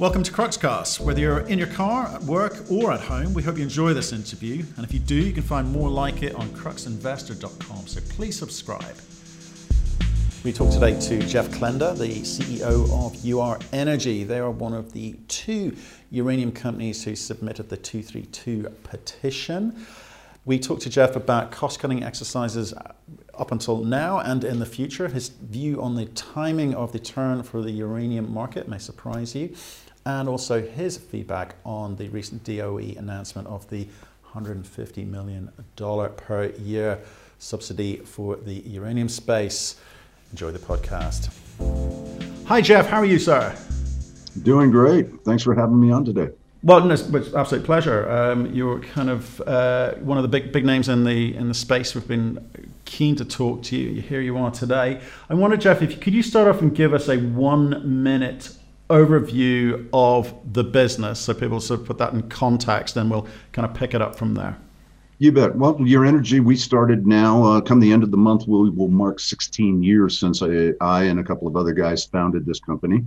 Welcome to Cruxcast. Whether you're in your car, at work, or at home, we hope you enjoy this interview. And if you do, you can find more like it on cruxinvestor.com. So please subscribe. We talk today to Jeff Klenda, the CEO of UR Energy. They are one of the two uranium companies who submitted the 232 petition. We talked to Jeff about cost cutting exercises up until now and in the future. His view on the timing of the turn for the uranium market may surprise you, and also his feedback on the recent DOE announcement of the $150 million per year subsidy for the uranium space. Enjoy the podcast. Hi, Jeff. How are you, sir? Doing great. Thanks for having me on today. Well, no, it's, it's absolute pleasure. Um, you're kind of uh, one of the big big names in the in the space. We've been keen to talk to you. Here you are today. I wonder, Jeff, if you, could you start off and give us a one minute overview of the business, so people sort of put that in context, and we'll kind of pick it up from there. You bet. Well, Ur-Energy, we started now. Uh, come the end of the month, we will mark 16 years since I, I and a couple of other guys founded this company.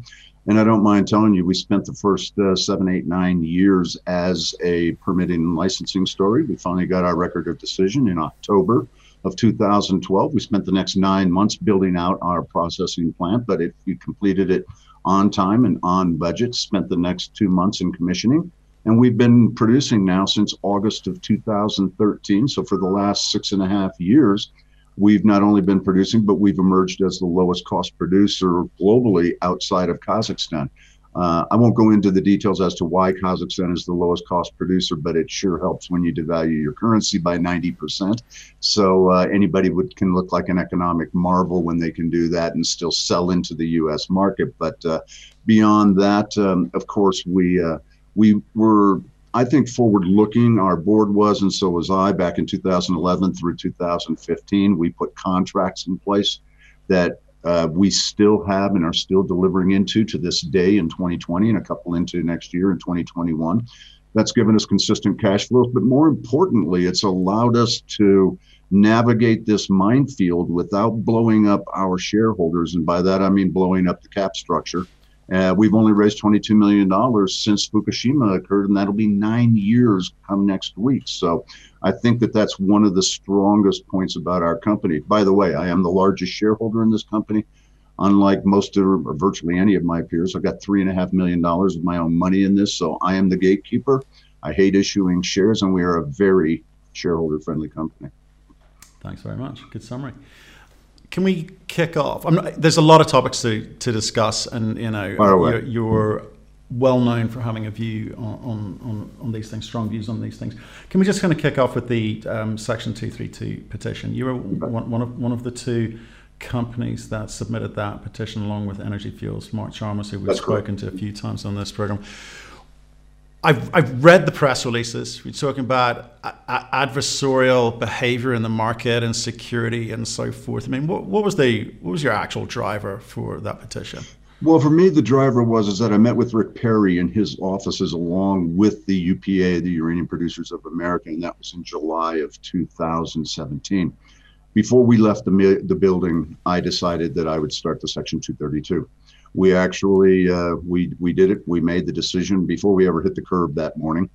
And I don't mind telling you, we spent the first uh, seven, eight, nine years as a permitting and licensing story. We finally got our record of decision in October of 2012. We spent the next nine months building out our processing plant, but it, we completed it on time and on budget, spent the next two months in commissioning. And we've been producing now since August of 2013. So for the last six and a half years, we've not only been producing, but we've emerged as the lowest cost producer globally outside of Kazakhstan. Uh, I won't go into the details as to why Kazakhstan is the lowest cost producer, but it sure helps when you devalue your currency by 90%. So uh, anybody would, can look like an economic marvel when they can do that and still sell into the U.S. market. But uh, beyond that, um, of course, we uh, we were I think forward looking, our board was, and so was I back in 2011 through 2015. We put contracts in place that uh, we still have and are still delivering into to this day in 2020 and a couple into next year in 2021. That's given us consistent cash flows, but more importantly, it's allowed us to navigate this minefield without blowing up our shareholders. And by that, I mean blowing up the cap structure uh, we've only raised $22 million since Fukushima occurred, and that'll be nine years come next week. So I think that that's one of the strongest points about our company. By the way, I am the largest shareholder in this company. Unlike most of, or virtually any of my peers, I've got three and a half million dollars of my own money in this. So I am the gatekeeper. I hate issuing shares, and we are a very shareholder friendly company. Thanks very much. Good summary can we kick off? Not, there's a lot of topics to, to discuss, and you know, you're, you're, well known for having a view on, on, on, these things, strong views on these things. Can we just kind of kick off with the um, Section 232 petition? You were one, one, of, one of the two companies that submitted that petition along with Energy Fuels, Mark Chalmers, who we've That's spoken to a few times on this program. I've, I've read the press releases. We're talking about adversarial behavior in the market and security and so forth. I mean, what, what was the what was your actual driver for that petition? Well, for me, the driver was is that I met with Rick Perry in his offices along with the UPA, the Uranium Producers of America, and that was in July of 2017. Before we left the, the building, I decided that I would start the Section 232 we actually uh, we we did it. We made the decision before we ever hit the curb that morning.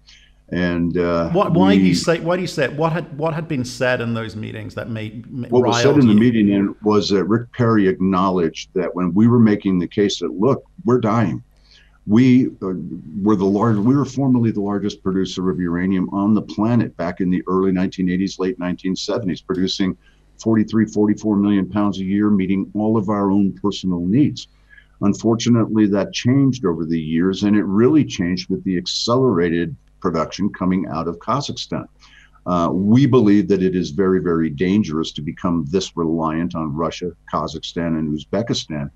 And uh, what, why we, do you say? Why do you say what had what had been said in those meetings that made what was said in the meeting was that Rick Perry acknowledged that when we were making the case that look, we're dying. We uh, were the large. We were formerly the largest producer of uranium on the planet back in the early 1980s, late 1970s, producing 43, 44 million pounds a year, meeting all of our own personal needs. Unfortunately, that changed over the years, and it really changed with the accelerated production coming out of Kazakhstan. Uh, we believe that it is very, very dangerous to become this reliant on Russia, Kazakhstan, and Uzbekistan.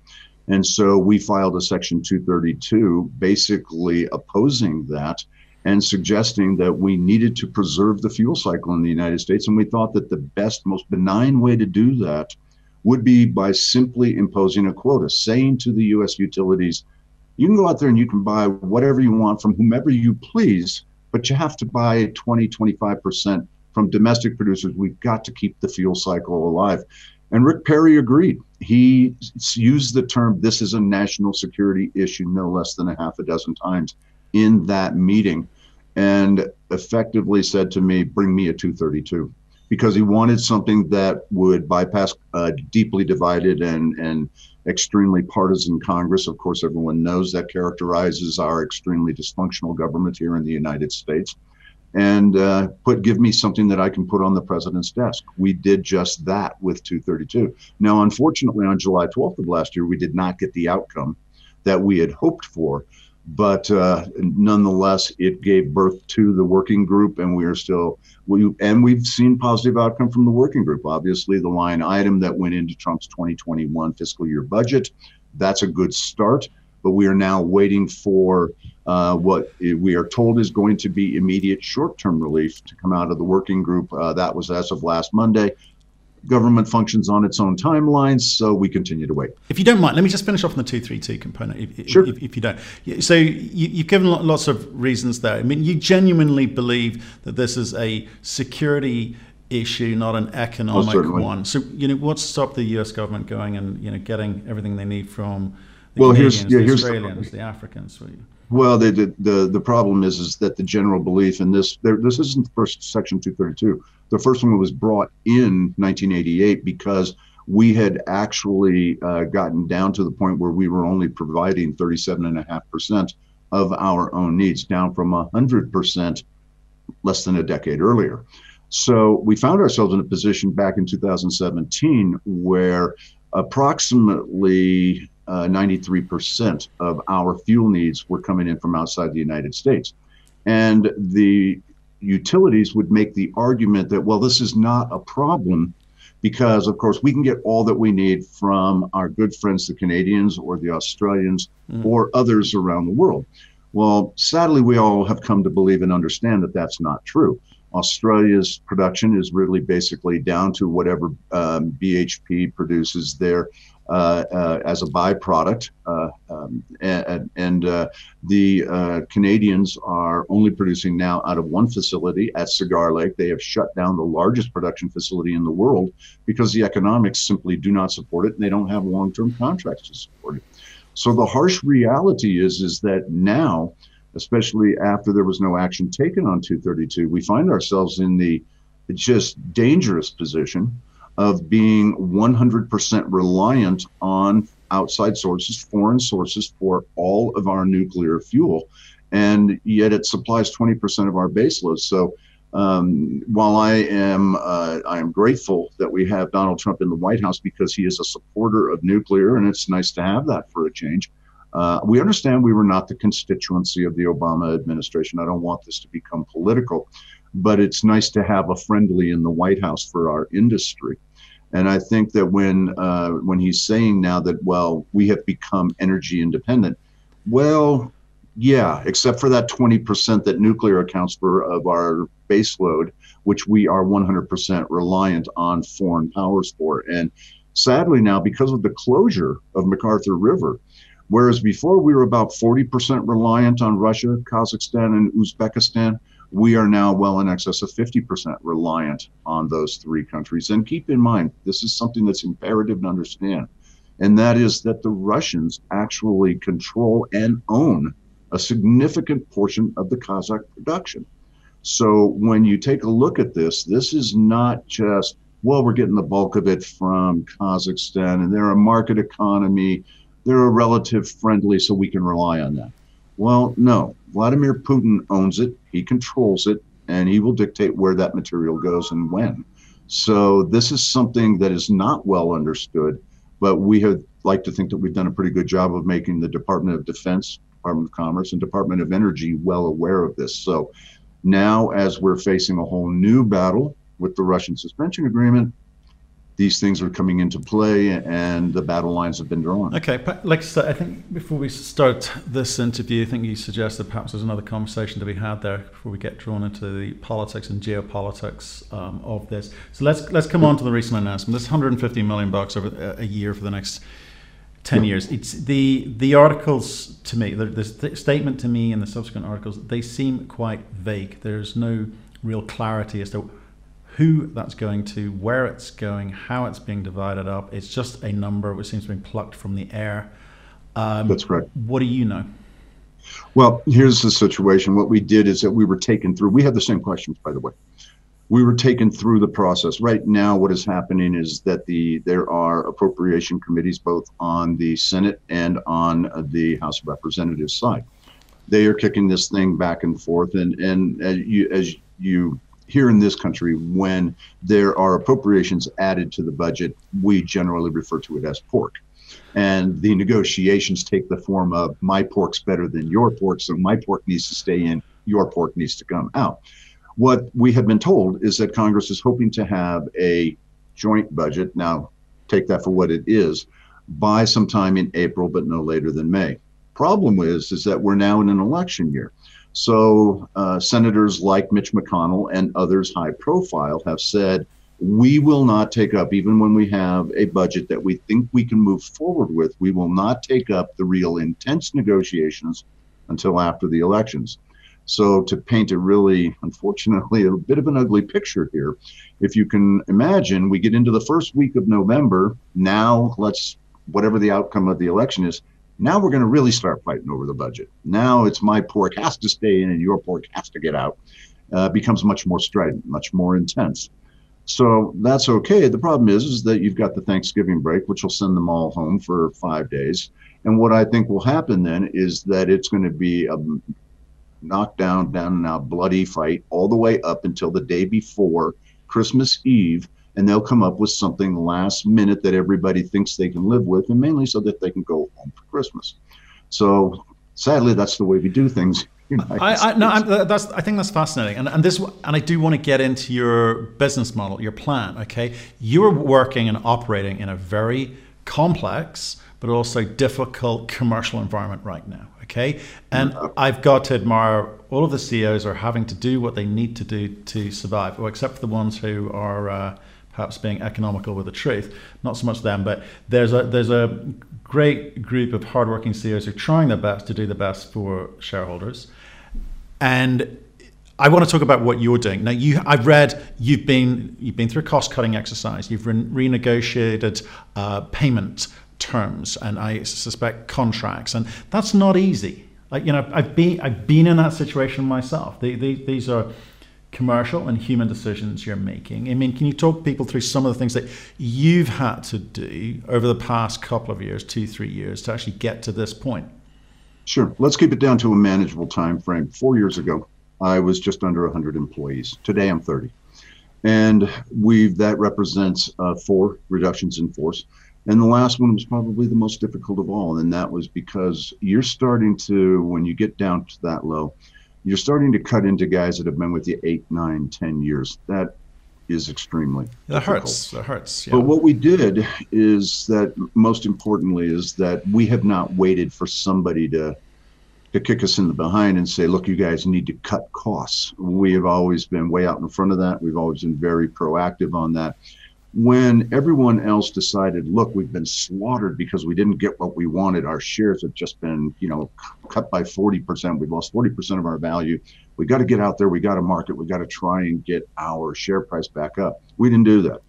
And so we filed a Section 232 basically opposing that and suggesting that we needed to preserve the fuel cycle in the United States. And we thought that the best, most benign way to do that would be by simply imposing a quota, saying to the US utilities, you can go out there and you can buy whatever you want from whomever you please, but you have to buy 20, 25% from domestic producers. We've got to keep the fuel cycle alive. And Rick Perry agreed. He used the term, this is a national security issue, no less than a half a dozen times in that meeting, and effectively said to me, bring me a 232 because he wanted something that would bypass a deeply divided and, and extremely partisan Congress. Of course, everyone knows that characterizes our extremely dysfunctional government here in the United States. And uh, put give me something that I can put on the president's desk. We did just that with 232. Now, unfortunately, on July 12th of last year, we did not get the outcome that we had hoped for but uh, nonetheless, it gave birth to the working group, and we are still we and we've seen positive outcome from the working group. Obviously, the line item that went into Trump's 2021 fiscal year budget, that's a good start. But we are now waiting for uh, what we are told is going to be immediate short-term relief to come out of the working group. Uh, that was as of last Monday government functions on its own timelines, so we continue to wait. If you don't mind, let me just finish off on the 232 component, if, sure. if, if you don't. So you, have given lots of reasons there. I mean, you genuinely believe that this is a security issue, not an economic oh, one. So, you know, what's stopped the U.S. government going and, you know, getting everything they need from the well, Canadians, here's, yeah, the Australians, the, the Africans? Well, the, the, the problem is is that the general belief in this there, this isn't the first Section 232. The first one was brought in 1988 because we had actually uh, gotten down to the point where we were only providing 37.5% of our own needs, down from 100% less than a decade earlier. So we found ourselves in a position back in 2017 where approximately uh, 93% of our fuel needs were coming in from outside the United States. And the utilities would make the argument that, well, this is not a problem because, of course, we can get all that we need from our good friends, the Canadians or the Australians mm. or others around the world. Well, sadly, we all have come to believe and understand that that's not true. Australia's production is really basically down to whatever um, BHP produces there uh, uh, as a byproduct. Uh, um, and, and uh, the uh, Canadians are only producing now out of one facility at Cigar Lake. They have shut down the largest production facility in the world because the economics simply do not support it and they don't have long term contracts to support it. So the harsh reality is, is that now, especially after there was no action taken on 232, we find ourselves in the just dangerous position of being 100% reliant on outside sources, foreign sources for all of our nuclear fuel. And yet it supplies 20% of our baseload. So um, while I am uh, I am grateful that we have Donald Trump in the White House because he is a supporter of nuclear, and it's nice to have that for a change. Uh, we understand we were not the constituency of the Obama administration. I don't want this to become political, but it's nice to have a friendly in the White House for our industry. And I think that when uh, when he's saying now that well we have become energy independent, well, yeah, except for that 20% that nuclear accounts for of our baseload, which we are 100% reliant on foreign powers for. And sadly now, because of the closure of McArthur River, whereas before we were about 40% reliant on Russia, Kazakhstan, and Uzbekistan, we are now well in excess of 50% reliant on those three countries. And keep in mind, this is something that's imperative to understand, and that is that the Russians actually control and own a significant portion of the Kazakh production. So when you take a look at this, this is not just, well, we're getting the bulk of it from Kazakhstan and they're a market economy, they're a relative friendly, so we can rely on that. Well, no. Vladimir Putin owns it, he controls it, and he will dictate where that material goes and when. So this is something that is not well understood, but we have like to think that we've done a pretty good job of making the Department of Defense, Department of Commerce, and Department of Energy well aware of this. So now, as we're facing a whole new battle with the Russian suspension agreement, these things are coming into play and the battle lines have been drawn. Okay, like I think before we start this interview, I think you suggested perhaps there's another conversation to be had there before we get drawn into the politics and geopolitics um, of this. So let's let's come on to the recent announcement. This 150 million bucks over a year for the next 10 years. It's the the articles to me, the, the statement to me and the subsequent articles, they seem quite vague. There's no real clarity as to who that's going to, where it's going, how it's being divided up. It's just a number which seems to be plucked from the air. Um, that's correct. What do you know? Well, here's the situation. What we did is that we were taken through, we had the same questions, by the way. We were taken through the process. Right now, what is happening is that the there are appropriation committees both on the Senate and on the House of Representatives side. They are kicking this thing back and forth, and and as you as you here in this country, when there are appropriations added to the budget, we generally refer to it as pork and the negotiations take the form of my pork's better than your pork, so my pork needs to stay in, your pork needs to come out. What we have been told is that Congress is hoping to have a joint budget. Now, take that for what it is by sometime in April, but no later than May. Problem is, is that we're now in an election year. So uh, senators like Mitch McConnell and others high profile have said, we will not take up, even when we have a budget that we think we can move forward with, we will not take up the real intense negotiations until after the elections. So, to paint a really, unfortunately, a bit of an ugly picture here, if you can imagine, we get into the first week of November. Now, let's, whatever the outcome of the election is, now we're going to really start fighting over the budget. Now it's my pork has to stay in and your pork has to get out. Uh, becomes much more strident, much more intense. So that's okay. The problem is, is that you've got the Thanksgiving break, which will send them all home for five days. And what I think will happen then is that it's going to be a knockdown, down and out, bloody fight all the way up until the day before Christmas Eve. And they'll come up with something last minute that everybody thinks they can live with, and mainly so that they can go home for Christmas. So sadly, that's the way we do things I, I, no, I'm, that's, I think that's fascinating, and and this, and I do want to get into your business model, your plan. Okay, you're working and operating in a very complex but also difficult commercial environment right now. Okay, and mm-hmm. I've got to admire all of the CEOs are having to do what they need to do to survive, well, except for the ones who are. Uh, perhaps being economical with the truth. Not so much them, but there's a there's a great group of hardworking CEOs who are trying their best to do the best for shareholders. And I want to talk about what you're doing now. You, I've read you've been you've been through a cost cutting exercise. You've re- renegotiated uh, payment terms, and I suspect contracts, and that's not easy. Like you know, I've been I've been in that situation myself. The, the, these are commercial and human decisions you're making. I mean, can you talk people through some of the things that you've had to do over the past couple of years, two, three years, to actually get to this point? Sure. Let's keep it down to a manageable time frame. Four years ago, I was just under 100 employees. Today, I'm 30, and we've that represents uh, four reductions in force. And the last one was probably the most difficult of all, and that was because you're starting to, when you get down to that low, you're starting to cut into guys that have been with you eight, nine, ten years. That is extremely that difficult. hurts that hurts yeah. but what we did is that most importantly is that we have not waited for somebody to to kick us in the behind and say look you guys need to cut costs we have always been way out in front of that we've always been very proactive on that when everyone else decided, look, we've been slaughtered because we didn't get what we wanted, our shares have just been, you know, cut by 40%. We've lost 40% of our value. We got to get out there. We got to market. We got to try and get our share price back up. We didn't do that.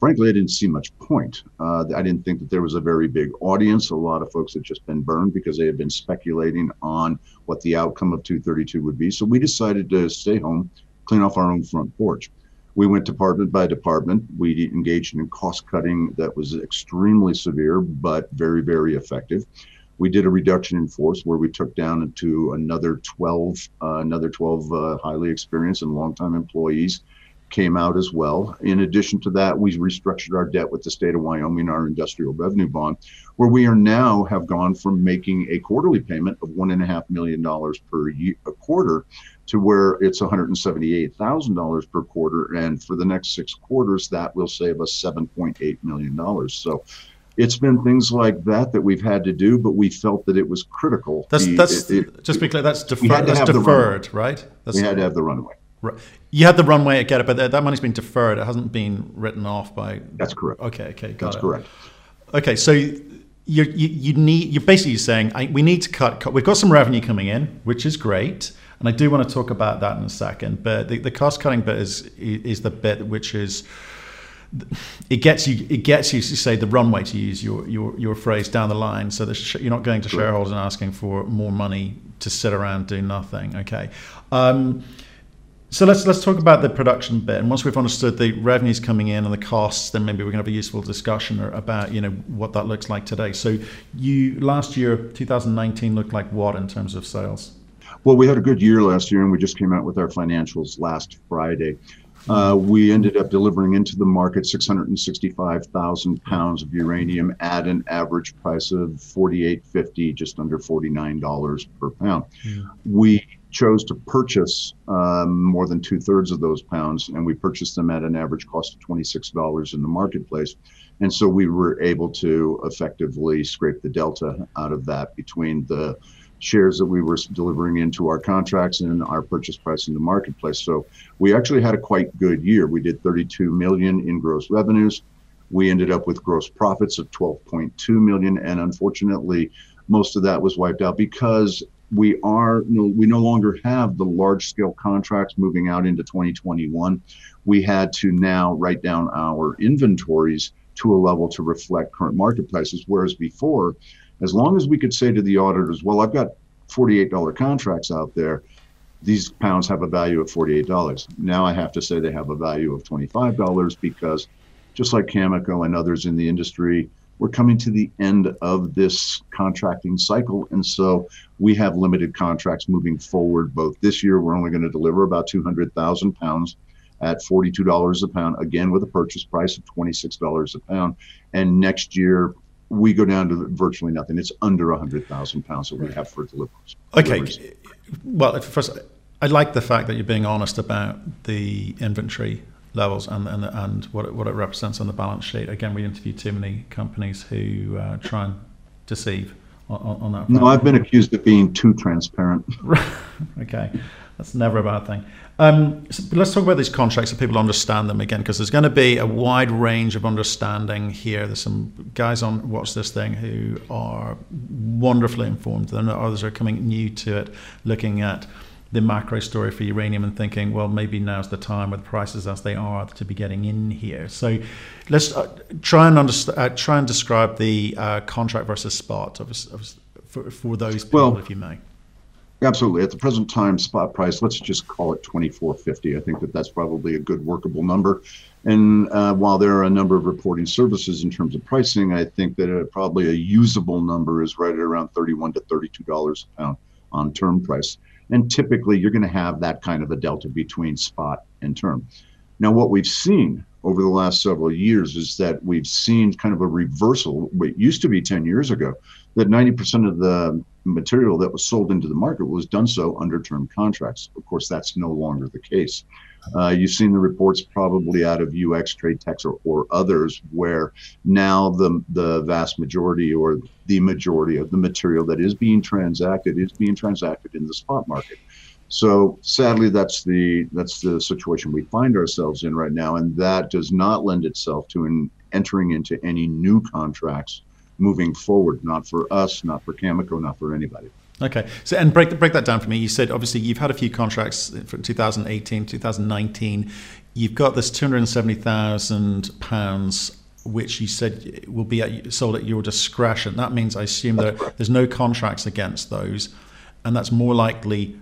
Frankly, I didn't see much point. Uh, I didn't think that there was a very big audience. A lot of folks had just been burned because they had been speculating on what the outcome of 232 would be. So we decided to stay home, clean off our own front porch. We went department by department. We engaged in cost cutting that was extremely severe, but very, very effective. We did a reduction in force where we took down into another 12, uh, another 12 uh, highly experienced and longtime employees came out as well. In addition to that, we restructured our debt with the state of Wyoming, our industrial revenue bond, where we are now have gone from making a quarterly payment of one and a half million dollars per year, a quarter to where it's $178,000 per quarter. And for the next six quarters, that will save us $7.8 million. So it's been things like that that we've had to do, but we felt that it was critical. That's, the, that's it, it, just be clear, that's, defer- that's deferred, right? That's, we had to have the runway. Right. You had the runway to get it, but that money's been deferred. It hasn't been written off by. That's correct. Okay, okay, got That's it. correct. Okay, so you you need you're basically saying I, we need to cut, cut. We've got some revenue coming in, which is great, and I do want to talk about that in a second. But the, the cost cutting bit is is the bit which is it gets you it gets you to say the runway to use your your, your phrase down the line. So that you're not going to shareholders and asking for more money to sit around do nothing okay. Um, so let's let's talk about the production bit. And once we've understood the revenues coming in and the costs then maybe we're going to have a useful discussion about you know what that looks like today. So you last year 2019 looked like what in terms of sales well we had a good year last year and we just came out with our financials last friday uh, we ended up delivering into the market 665,000 pounds of uranium at an average price of 48.50, just under $49 per pound. Yeah. We chose to purchase um, more than two thirds of those pounds, and we purchased them at an average cost of $26 in the marketplace. And so we were able to effectively scrape the delta out of that between the shares that we were delivering into our contracts and our purchase price in the marketplace. So we actually had a quite good year. We did 32 million in gross revenues. We ended up with gross profits of 12.2 million, and unfortunately, most of that was wiped out because we are we no longer have the large scale contracts moving out into 2021. We had to now write down our inventories to a level to reflect current market prices, whereas before as long as we could say to the auditors, well, I've got $48 contracts out there, these pounds have a value of $48. Now I have to say they have a value of $25 because just like Cameco and others in the industry, we're coming to the end of this contracting cycle. And so we have limited contracts moving forward. Both this year, we're only going to deliver about 200,000 pounds at $42 a pound, again with a purchase price of $26 a pound. And next year, we go down to virtually nothing. It's under 100,000 pounds that we have for deliveries. Okay. Well, first, I like the fact that you're being honest about the inventory levels and, and, and what, it, what it represents on the balance sheet. Again, we interview too many companies who uh, try and deceive on, on that. Front. No, I've been accused of being too transparent. okay. That's never a bad thing. Um, so let's talk about these contracts so people understand them again, because there's going to be a wide range of understanding here. There's some guys on Watch This Thing who are wonderfully informed, and others are coming new to it, looking at the macro story for uranium and thinking, well, maybe now's the time with prices as they are to be getting in here. So let's uh, try and understand, uh, try and describe the uh, contract versus spot of, of, for, for those people, well, if you may. Absolutely. At the present time, spot price, let's just call it 2450. I think that that's probably a good workable number. And uh, while there are a number of reporting services in terms of pricing, I think that a, probably a usable number is right at around 31 to $32 a pound on term price. And typically, you're going to have that kind of a delta between spot and term. Now, what we've seen over the last several years is that we've seen kind of a reversal. What used to be 10 years ago, that 90% of the material that was sold into the market was done so under term contracts. Of course, that's no longer the case. Uh, you've seen the reports probably out of UX, TradeTech, or, or others, where now the the vast majority or the majority of the material that is being transacted is being transacted in the spot market. So sadly, that's the that's the situation we find ourselves in right now, and that does not lend itself to an entering into any new contracts moving forward, not for us, not for Cameco, not for anybody. Okay. So, and break break that down for me. You said obviously you've had a few contracts for 2018, 2019. You've got this 270,000 pounds, which you said will be at, sold at your discretion. That means I assume that there's no contracts against those, and that's more likely.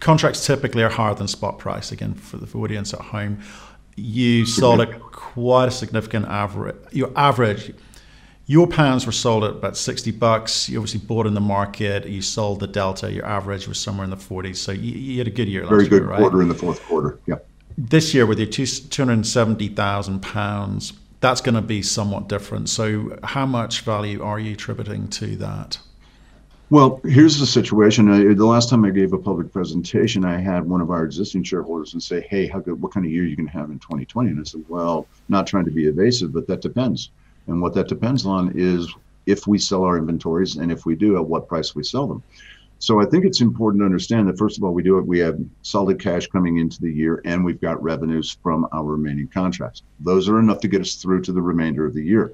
Contracts typically are higher than spot price. Again, for the audience at home, you sold at quite a significant average. Your average your pounds were sold at about 60 bucks. You obviously bought in the market. You sold the delta. Your average was somewhere in the 40s. So you, you had a good year Very good year, quarter right? in the fourth quarter. Yeah. This year, with your two, 270,000 pounds, that's going to be somewhat different. So, how much value are you attributing to that? Well, here's the situation. Uh, the last time I gave a public presentation, I had one of our existing shareholders and say, "Hey, how good? What kind of year are you going to have in 2020?" And I said, "Well, not trying to be evasive, but that depends." And what that depends on is if we sell our inventories and if we do, at what price we sell them. So I think it's important to understand that first of all, we do it. We have solid cash coming into the year, and we've got revenues from our remaining contracts. Those are enough to get us through to the remainder of the year.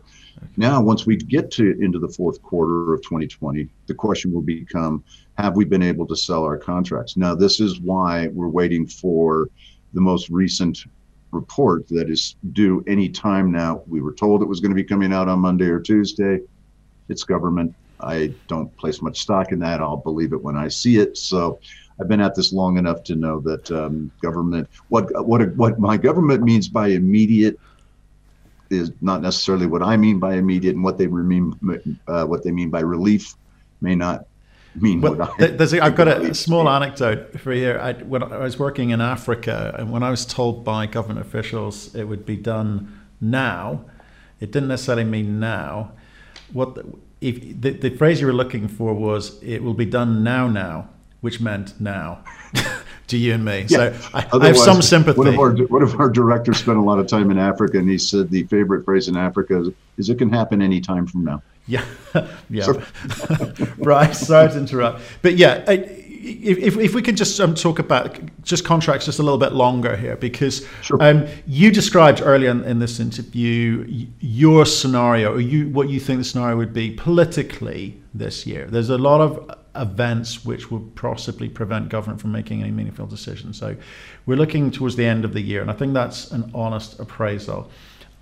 Now, once we get to into the fourth quarter of 2020, the question will become: Have we been able to sell our contracts? Now, this is why we're waiting for the most recent report that is due any time now. We were told it was going to be coming out on Monday or Tuesday. It's government. I don't place much stock in that. I'll believe it when I see it. So I've been at this long enough to know that um, government, what what what my government means by immediate is not necessarily what I mean by immediate, and what they mean uh, what they mean by relief may not mean well, what I. There's a, I've got a small anecdote for you. I, when I was working in Africa, and when I was told by government officials it would be done now, it didn't necessarily mean now. What the, if the, the phrase you were looking for was "it will be done now, now," which meant now. to you and me. Yeah. So I, I, have some sympathy. One of, our, one of our directors spent a lot of time in Africa, and he said the favorite phrase in Africa is, is "it can happen any time from now." Yeah, yeah. right. Sorry to interrupt, but yeah. If, if we could just um, talk about just contracts just a little bit longer here, because sure. um, you described earlier in, in, this interview your scenario, or you what you think the scenario would be politically this year. There's a lot of events which would possibly prevent government from making any meaningful decisions. So we're looking towards the end of the year, and I think that's an honest appraisal.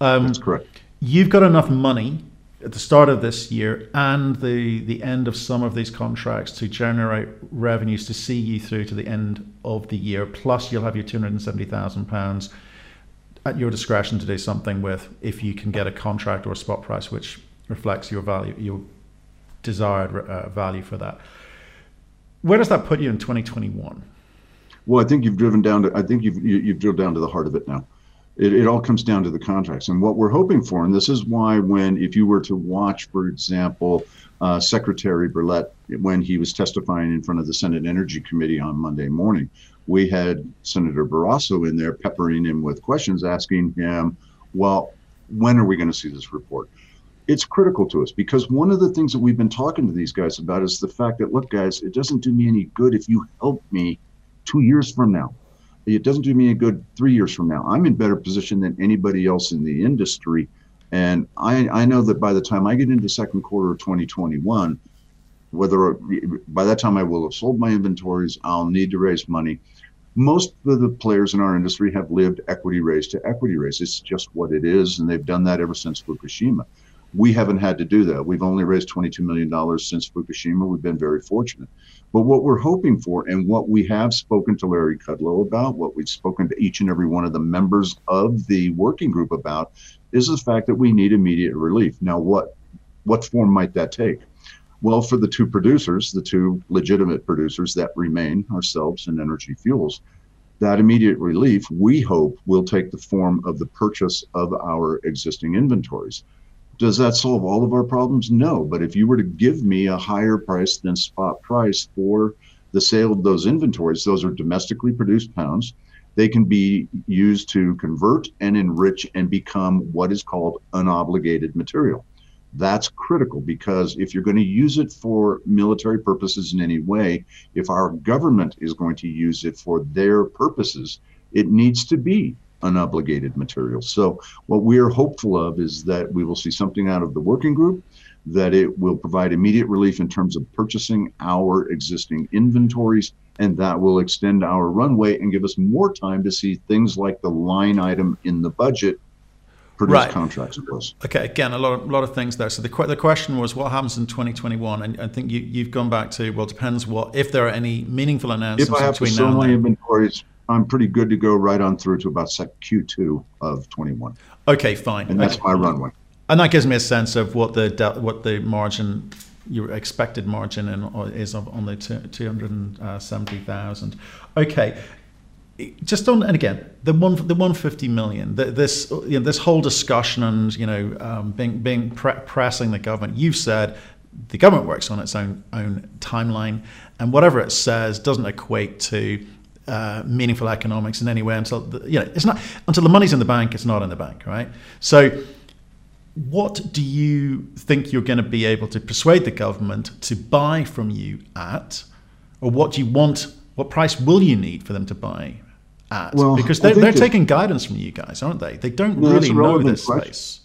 Um, that's correct. You've got enough money at the start of this year and the, the end of some of these contracts to generate revenues to see you through to the end of the year. Plus, you'll have your £270,000 at your discretion to do something with if you can get a contract or a spot price which reflects your value, your desired uh, value for that. Where does that put you in 2021? Well, I think you've driven down to. I think you've you, have you have drilled down to the heart of it now. It, it all comes down to the contracts and what we're hoping for. And this is why, when if you were to watch, for example, uh, Secretary Brouillette when he was testifying in front of the Senate Energy Committee on Monday morning, we had Senator Barrasso in there peppering him with questions, asking him, "Well, when are we going to see this report?" it's critical to us because one of the things that we've been talking to these guys about is the fact that look guys it doesn't do me any good if you help me two years from now it doesn't do me a good three years from now. I'm in better position than anybody else in the industry. And i i know that by the time i get into second quarter of 2021 whether by that time i will have sold my inventories i'll need to raise money. Most of the players in our industry have lived equity raise to equity raise. It's just what it is and they've done that ever since fukushima we haven't had to do that. We've only raised $22 million since Fukushima. We've been very fortunate. But what we're hoping for, and what we have spoken to Larry Kudlow about, what we've spoken to each and every one of the members of the working group about, is the fact that we need immediate relief. Now, what what form might that take? Well, for the two producers, the two legitimate producers that remain, ourselves and Energy Fuels, that immediate relief, we hope, will take the form of the purchase of our existing inventories. Does that solve all of our problems? No. But if you were to give me a higher price than spot price for the sale of those inventories, those are domestically produced pounds. They can be used to convert and enrich and become what is called unobligated material. That's critical because if you're going to use it for military purposes in any way, if our government is going to use it for their purposes, it needs to be unobligated material. So what we are hopeful of is that we will see something out of the working group, that it will provide immediate relief in terms of purchasing our existing inventories, and that will extend our runway and give us more time to see things like the line item in the budget produce right. contracts for us. Okay, again, a lot of, lot of things there. So the, the question was, what happens in 2021? And I think you, you've gone back to, well, it depends what if there are any meaningful announcements if I have between to sell now my inventories I'm pretty good to go right on through to about Q2 of 21. Okay, fine. And that's okay. my runway. And that gives me a sense of what the what the margin, your expected margin in, is on the 270,000. Okay. Just on and again the one the 150 million the, this you know, this whole discussion and you know um, being being pre- pressing the government you've said the government works on its own own timeline and whatever it says doesn't equate to uh, meaningful economics in any way until the, you know it's not until the money's in the bank. It's not in the bank, right? So, what do you think you're going to be able to persuade the government to buy from you at? or what do you want? What price will you need for them to buy at? Well, because they're, they're taking guidance from you guys, aren't they? They don't no, really know this question. space.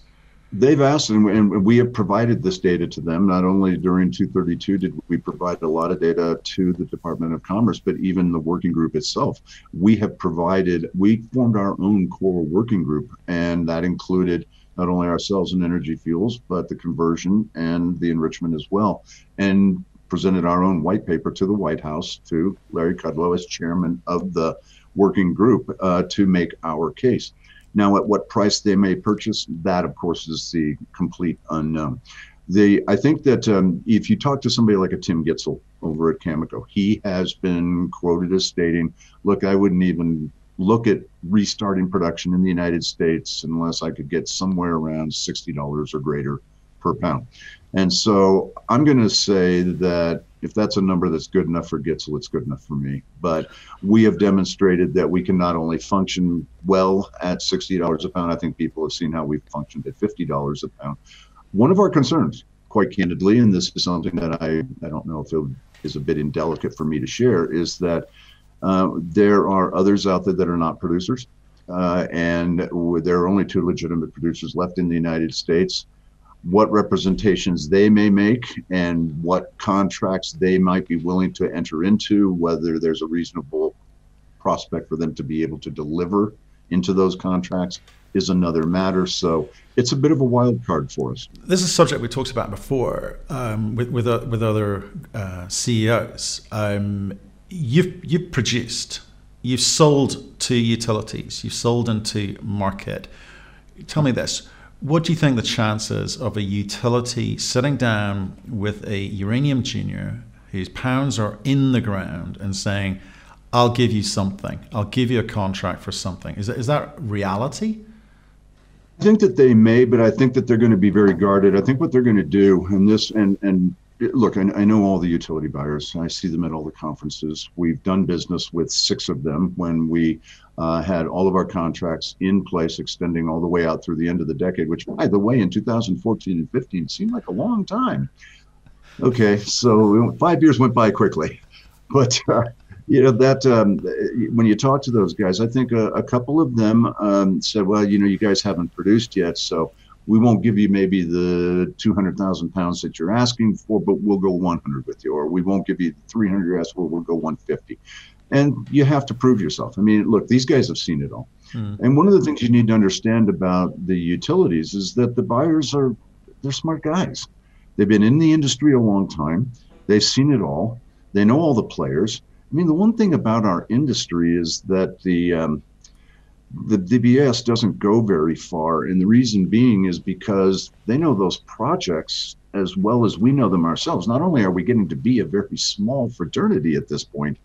They've asked, and we have provided this data to them. Not only during 232 did we provide a lot of data to the Department of Commerce, but even the working group itself. We have provided, we formed our own core working group, and that included not only ourselves and energy fuels, but the conversion and the enrichment as well. And presented our own white paper to the White House to Larry Kudlow as chairman of the working group uh, to make our case. Now, at what price they may purchase, that of course is the complete unknown. I think that um, if you talk to somebody like a Tim Gitzel over at Cameco, he has been quoted as stating, "Look, I wouldn't even look at restarting production in the United States unless I could get somewhere around sixty dollars or greater per pound." And so I'm going to say that if that's a number that's good enough for Gitzel, it's good enough for me. But we have demonstrated that we can not only function well at $60 a pound, I think people have seen how we've functioned at $50 a pound. One of our concerns, quite candidly, and this is something that I, I don't know if it is a bit indelicate for me to share, is that uh, there are others out there that are not producers. Uh, and there are only two legitimate producers left in the United States what representations they may make and what contracts they might be willing to enter into, whether there's a reasonable prospect for them to be able to deliver into those contracts is another matter. So it's a bit of a wild card for us. This is a subject we talked about before um, with with, uh, with other uh, CEOs. Um, you've you've produced, you've sold to utilities, you've sold into market. Tell me this what do you think the chances of a utility sitting down with a uranium junior whose pounds are in the ground and saying, I'll give you something, I'll give you a contract for something? Is that, is that reality? I think that they may, but I think that they're going to be very guarded. I think what they're going to do, and this, and and look, I, I, know all the utility buyers. I see them at all the conferences. We've done business with six of them when we uh, had all of our contracts in place, extending all the way out through the end of the decade, which, by the way, in 2014 and 15 seemed like a long time. Okay, so five years went by quickly. But, uh, you know, that um, when you talk to those guys, I think a, a couple of them um, said, well, you know, you guys haven't produced yet. So we won't give you maybe the 200,000 pounds that you're asking for, but we'll go 100 with you, or we won't give you 300 you're asking for, we'll go 150. And you have to prove yourself. I mean, look, these guys have seen it all. Mm. And one of the things you need to understand about the utilities is that the buyers are they're smart guys. They've been in the industry a long time. They've seen it all. They know all the players. I mean, the one thing about our industry is that the um, the DBS doesn't go very far. And the reason being is because they know those projects as well as we know them ourselves. Not only are we getting to be a very small fraternity at this point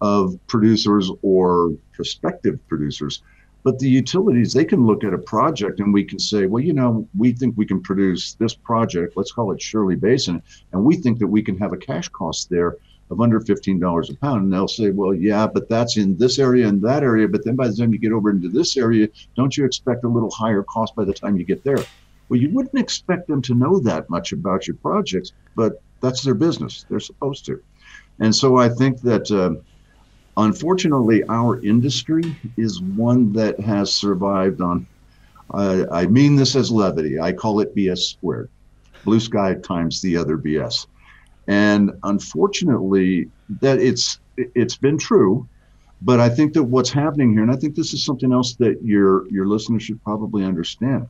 of producers or prospective producers, but the utilities, they can look at a project and we can say, well, you know, we think we can produce this project, let's call it Shirley Basin, and we think that we can have a cash cost there of under $15 a pound. And they'll say, well, yeah, but that's in this area and that area. But then by the time you get over into this area, don't you expect a little higher cost by the time you get there? Well, you wouldn't expect them to know that much about your projects, but that's their business. They're supposed to. And so I think that uh, unfortunately, our industry is one that has survived on, uh, I mean this as levity. I call it BS squared. Blue sky times the other BS. And unfortunately, that it's it's been true, but I think that what's happening here, and I think this is something else that your your listeners should probably understand.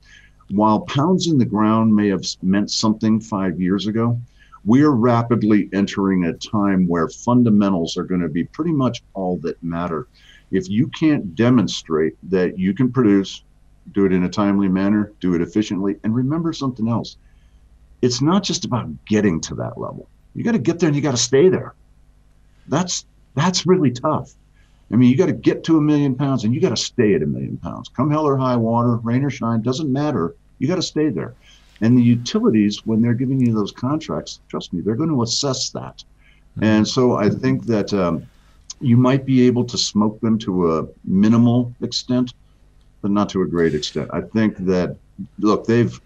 While pounds in the ground may have meant something five years ago, we are rapidly entering a time where fundamentals are going to be pretty much all that matter. If you can't demonstrate that you can produce, do it in a timely manner, do it efficiently, and remember something else. It's not just about getting to that level you got to get there and you got to stay there. That's that's really tough. I mean, you got to get to a million pounds and you got to stay at a million pounds. Come hell or high water, rain or shine, doesn't matter. You got to stay there. And the utilities, when they're giving you those contracts, trust me, they're going to assess that. Mm-hmm. And so I think that um, you might be able to smoke them to a minimal extent, but not to a great extent. I think that look, they've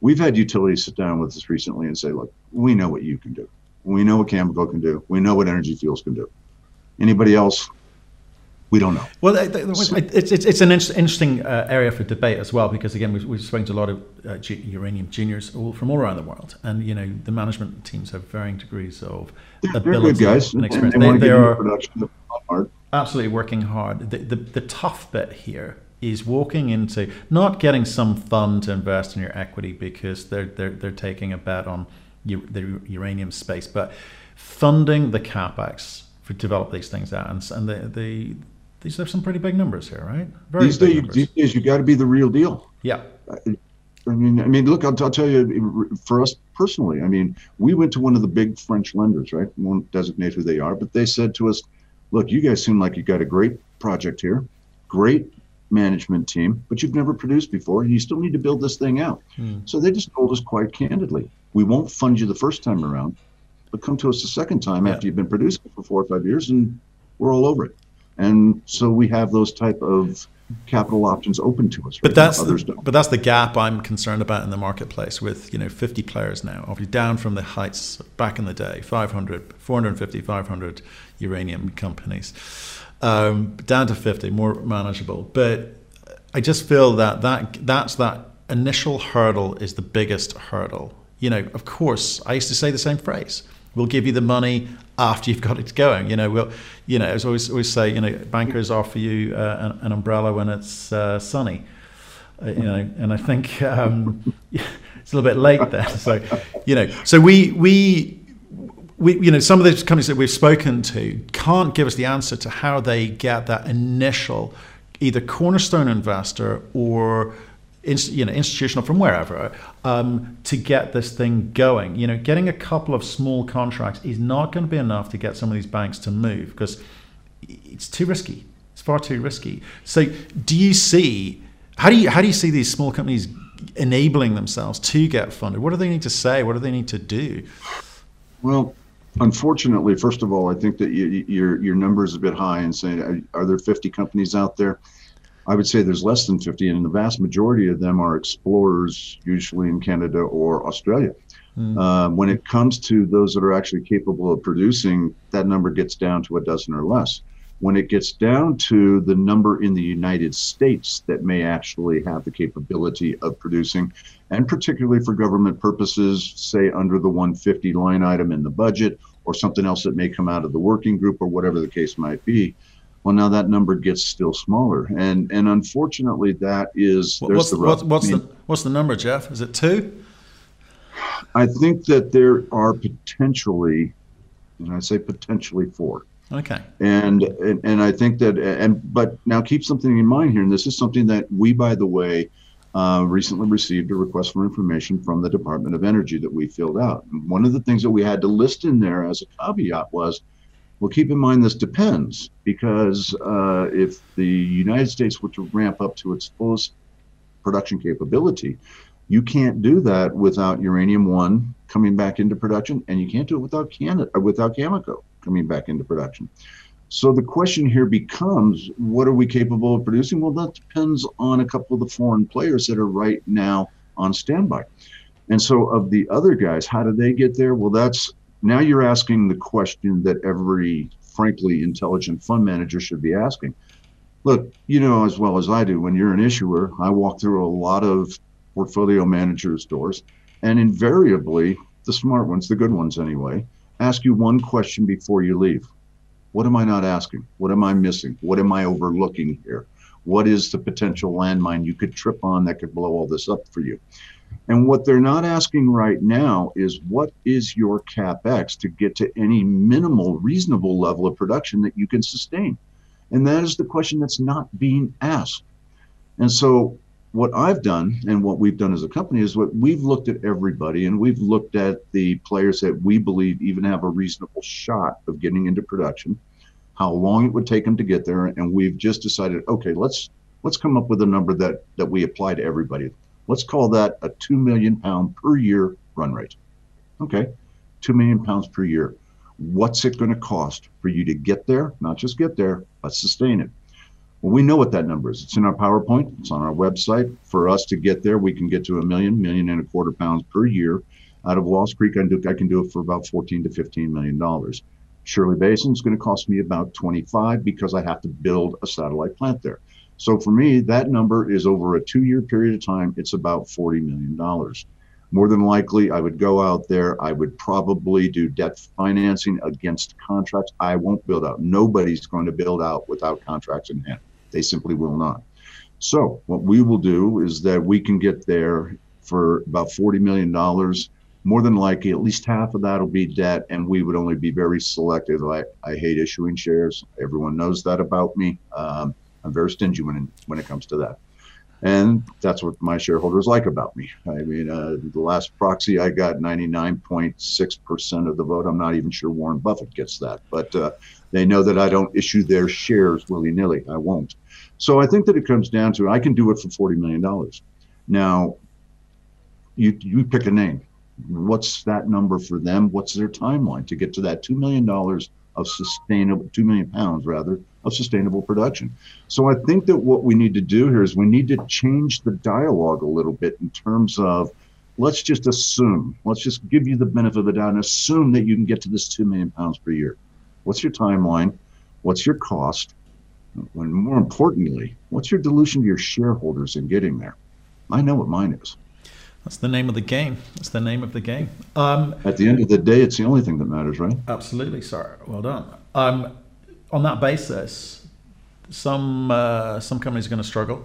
we've had utilities sit down with us recently and say, look, we know what you can do. We know what Cameco can do. We know what Energy Fuels can do. Anybody else? We don't know. Well, it's, it's, it's an interesting uh, area for debate as well because again we've, we've spoken to a lot of uh, uranium juniors all, from all around the world, and you know the management teams have varying degrees of they're, ability they're good guys and experience. And they, they, they are hard. absolutely working hard. The, the, the tough bit here is walking into not getting some fund to invest in your equity because they're they're, they're taking a bet on the uranium space, but funding the capex for develop these things out, and, and the, the these are some pretty big numbers here, right? Very these days, these days, you got to be the real deal. Yeah. I mean, I mean, look, I'll, I'll, tell you, for us personally, I mean, we went to one of the big French lenders, right? Won't designate who they are, but they said to us, "Look, you guys seem like you got a great project here, great management team, but you've never produced before, and you still need to build this thing out." Hmm. So they just told us quite candidly, "We won't fund you the first time around, but come to us the second time yeah. after you've been producing for four or five years, and we're all over it." and so we have those type of capital options open to us. Right but that's the, but that's the gap I'm concerned about in the marketplace with you know 50 players now, obviously down from the heights back in the day, 500, 450, 500 uranium companies, um, down to 50, more manageable. But I just feel that that that's that initial hurdle is the biggest hurdle. You know, of course, I used to say the same phrase. We'll give you the money after you've got it going. You know, we'll, you know, as always, always say, you know, bankers offer you uh, an, an, umbrella when it's uh, sunny. Uh, you know, and I think um, it's a little bit late there. So, you know, so we we. We, you know, some of the companies that we've spoken to can't give us the answer to how they get that initial either cornerstone investor or you know, institutional from wherever um, to get this thing going. You know, getting a couple of small contracts is not going to be enough to get some of these banks to move because it's too risky. It's far too risky. So, do you see how do you how do you see these small companies enabling themselves to get funded? What do they need to say? What do they need to do? Well, unfortunately, first of all, I think that you, your your number is a bit high and saying, are there 50 companies out there? I would say there's less than 50, and the vast majority of them are explorers, usually in Canada or Australia. Mm. Uh, when it comes to those that are actually capable of producing, that number gets down to a dozen or less. When it gets down to the number in the United States that may actually have the capability of producing, and particularly for government purposes, say under the 150 line item in the budget or something else that may come out of the working group or whatever the case might be, well now that number gets still smaller. And and unfortunately that is there's what's the, what's, what's the what's the number jeff? Is it two? I think that there are potentially and i say potentially four. Okay. And, and and i think that and but now keep something in mind here and this is something that we by the way uh, recently received a request for information from the department of energy that we filled out. And one of the things that we had to list in there as a caveat was well, keep in mind this depends because uh, if the United States were to ramp up to its fullest production capability, you can't do that without uranium one coming back into production, and you can't do it without Canada uh, without Cameco coming back into production. So the question here becomes, what are we capable of producing? Well, that depends on a couple of the foreign players that are right now on standby. And so of the other guys, how do they get there? Well, that's now you're asking the question that every, frankly, intelligent fund manager should be asking. Look, you know as well as I do, when you're an issuer, I walk through a lot of portfolio managers' doors, and invariably, the smart ones, the good ones anyway, ask you one question before you leave. What am I not asking? What am I missing? What am I overlooking here? What is the potential landmine you could trip on that could blow all this up for you? And what they're not asking right now is what is your capex to get to any minimal, reasonable level of production that you can sustain? And that is the question that's not being asked. And so, what I've done and what we've done as a company is what we've looked at everybody and we've looked at the players that we believe even have a reasonable shot of getting into production, how long it would take them to get there, and we've just decided, okay, let's let's come up with a number that that we apply to everybody. Let's call that a 2 million pound per year run rate. Okay, 2 million pounds per year. What's it going to cost for you to get there? Not just get there, but sustain it. Well, we know what that number is. It's in our PowerPoint, it's on our website. For us to get there, we can get to a million, million and a quarter pounds per year. Out of Lost Creek, I do, I can do it for about 14 to 15 million dollars. Shirley Basin is going to cost me about 25 because I have to build a satellite plant there. So for me, that number is over a two year period of time, it's about $40 million. More than likely, I would go out there. I would probably do debt financing against contracts. I won't build out. Nobody's going to build out without contracts in hand. They simply will not. So, what we will do is that we can get there for about $40 million more than likely at least half of that will be debt and we would only be very selective i, I hate issuing shares everyone knows that about me um, i'm very stingy when, when it comes to that. And that's what my shareholders like about me. I mean uh, the last proxy i got 99.6% of the vote. I'm not even sure warren buffett gets that but uh, they know that i don't issue their shares willy-nilly. I won't. So i think that it comes down to i can do it for $40 million now you, you pick a name. What's that number for them? What's their timeline to get to that $2 million of sustainable, 2 million pounds rather, of sustainable production? So I think that what we need to do here is we need to change the dialogue a little bit in terms of let's just assume, let's just give you the benefit of the doubt and assume that you can get to this 2 million pounds per year. What's your timeline? What's your cost? And more importantly, what's your dilution to your shareholders in getting there? I know what mine is. That's the name of the game. That's the name of the game. Um, At the end of the day, it's the only thing that matters, right? Absolutely, sir. Well done. Um, on that basis, some uh, some companies are going to struggle.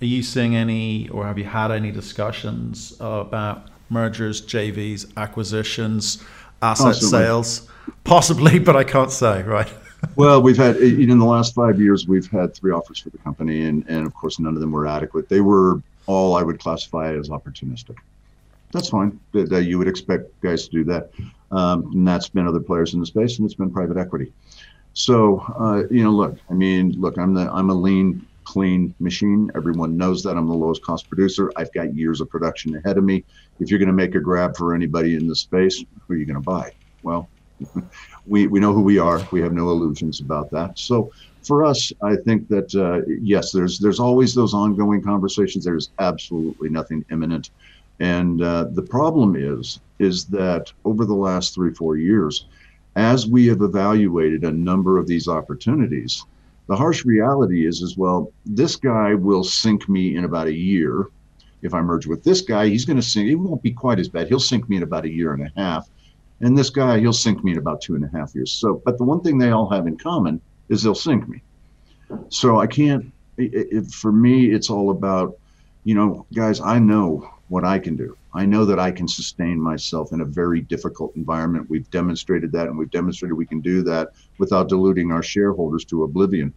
Are you seeing any, or have you had any discussions about mergers, JVs, acquisitions, asset Possibly. sales? Possibly, but I can't say. Right. well, we've had in the last five years, we've had three offers for the company, and and of course, none of them were adequate. They were all I would classify as opportunistic. That's fine. That you would expect guys to do that, um, and that's been other players in the space, and it's been private equity. So uh, you know, look, I mean, look, I'm the I'm a lean, clean machine. Everyone knows that I'm the lowest cost producer. I've got years of production ahead of me. If you're going to make a grab for anybody in the space, who are you going to buy? Well, we we know who we are. We have no illusions about that. So for us, I think that uh, yes, there's there's always those ongoing conversations. There's absolutely nothing imminent, and uh, the problem is is that over the last three four years, as we have evaluated a number of these opportunities, the harsh reality is as well. This guy will sink me in about a year. If I merge with this guy, he's going to sink. It won't be quite as bad. He'll sink me in about a year and a half, and this guy he'll sink me in about two and a half years. So, but the one thing they all have in common is they'll sink me. So I can't. It, it, for me, it's all about, you know, guys. I know what I can do. I know that I can sustain myself in a very difficult environment. We've demonstrated that, and we've demonstrated we can do that without diluting our shareholders to oblivion.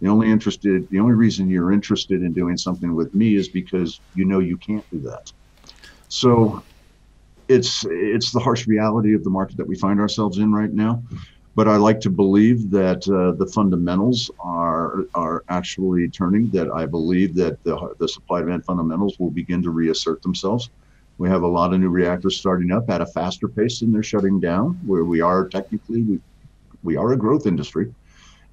The only interested, the only reason you're interested in doing something with me is because you know you can't do that. So it's it's the harsh reality of the market that we find ourselves in right now but I like to believe that uh, the fundamentals are are actually turning. That I believe that the the supply demand fundamentals will begin to reassert themselves. We have a lot of new reactors starting up at a faster pace than they're shutting down. Where we are technically, we we are a growth industry,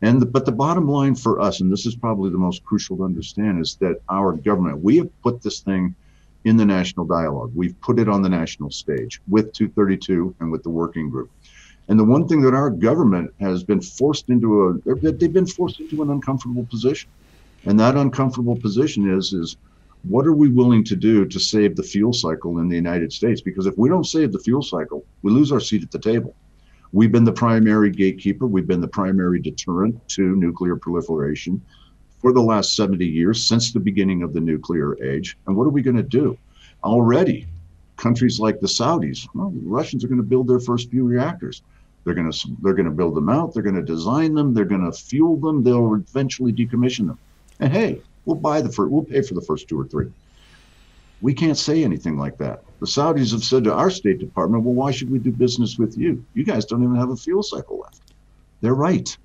and the, but the bottom line for us, and this is probably the most crucial to understand, is that our government we have put this thing in the national dialogue. We've put it on the national stage with 232 and with the working group and the one thing that our government has been forced into a, they've been forced into an uncomfortable position. And that uncomfortable position is, is what are we willing to do to save the fuel cycle in the United States? Because if we don't save the fuel cycle, we lose our seat at the table. We've been the primary gatekeeper. We've been the primary deterrent to nuclear proliferation for the last 70 years since the beginning of the nuclear age. And what are we going to do? Already, countries like the Saudis, well, the Russians are going to build their first few reactors. They're going to they're going to build them out. They're going to design them. They're going to fuel them. They'll eventually decommission them. And hey, we'll buy the first. We'll pay for the first two or three. We can't say anything like that. The Saudis have said to our State Department, "Well, why should we do business with you? You guys don't even have a fuel cycle left." They're right.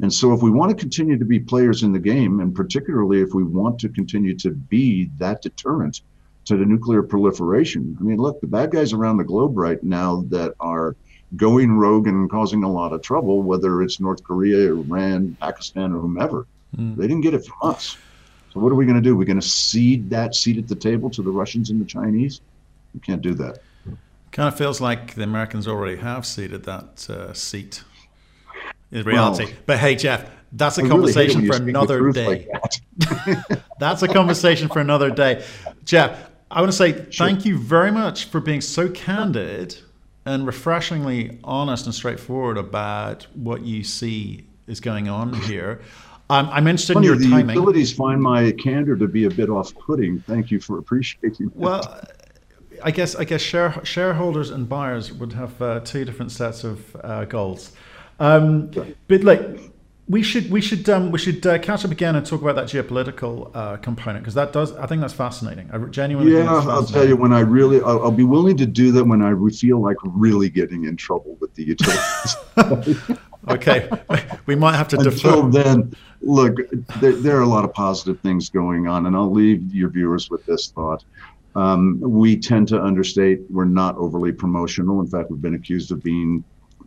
And so, if we want to continue to be players in the game, and particularly if we want to continue to be that deterrent to the nuclear proliferation, I mean, look, the bad guys around the globe right now that are going rogue and causing a lot of trouble, whether it's North Korea, Iran, Pakistan, or whomever. Mm. They didn't get it from us. So what are we going to do? We're going to cede that seat at the table to the Russians and the Chinese? We can't do that. Kind of feels like the Americans already have ceded that uh, seat. in reality. Well, but hey, Jeff, that's a I conversation really for another day. Like that. that's a conversation for another day. Jeff, I want to say sure. thank you very much for being so candid and refreshingly honest and straightforward about what you see is going on here. Um, I'm interested Funny, in your the timing. The utilities find my candor to be a bit off-putting. Thank you for appreciating. That. Well, I guess I guess share, shareholders and buyers would have uh, two different sets of uh, goals. Um, right. But like we should we should um, we should uh, catch up again and talk about that geopolitical uh, component because that does I think that's fascinating. I genuinely yeah. I'll tell you when I really I'll, I'll, be willing to do that when I feel like really getting in trouble with the utilities. okay, we might have to Until defer. then, look, there, there, are a lot of positive things going on, and I'll leave your viewers with this thought. Um, we tend to understate. We're not overly promotional. In fact, we've been accused of being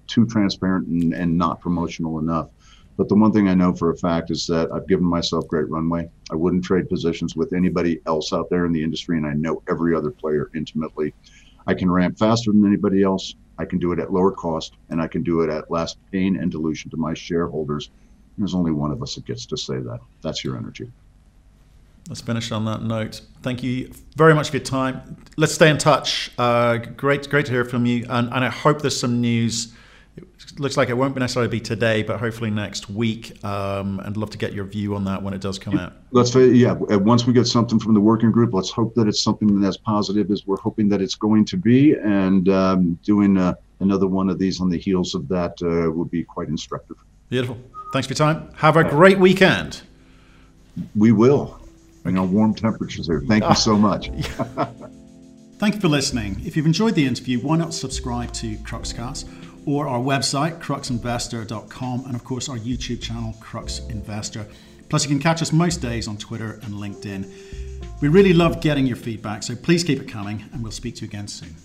too transparent and, and not promotional enough. But the one thing I know for a fact is that I've given myself great runway. I wouldn't trade positions with anybody else out there in the industry, and I know every other player intimately. I can ramp faster than anybody else. I can do it at lower cost, and I can do it at less pain and dilution to my shareholders. There's only one of us that gets to say that. That's Ur-Energy. Let's finish on that note. Thank you very much for your time. Let's stay in touch. Uh, great, great to hear from you, and, and I hope there's some news it looks like it won't necessarily be today, but hopefully next week. Um, and love to get your view on that when it does come out. Let's yeah. Once we get something from the working group, let's hope that it's something that's positive as we're hoping that it's going to be. And um, doing uh, another one of these on the heels of that uh, would be quite instructive. Beautiful. Thanks for your time. Have a great weekend. We will. You know, warm temperatures here. Thank you so much. Thank you for listening. If you've enjoyed the interview, why not subscribe to Cruxcast? or our website, cruxinvestor.com, and of course our YouTube channel, Crux Investor. Plus, you can catch us most days on Twitter and LinkedIn. We really love getting your feedback, so please keep it coming, and we'll speak to you again soon.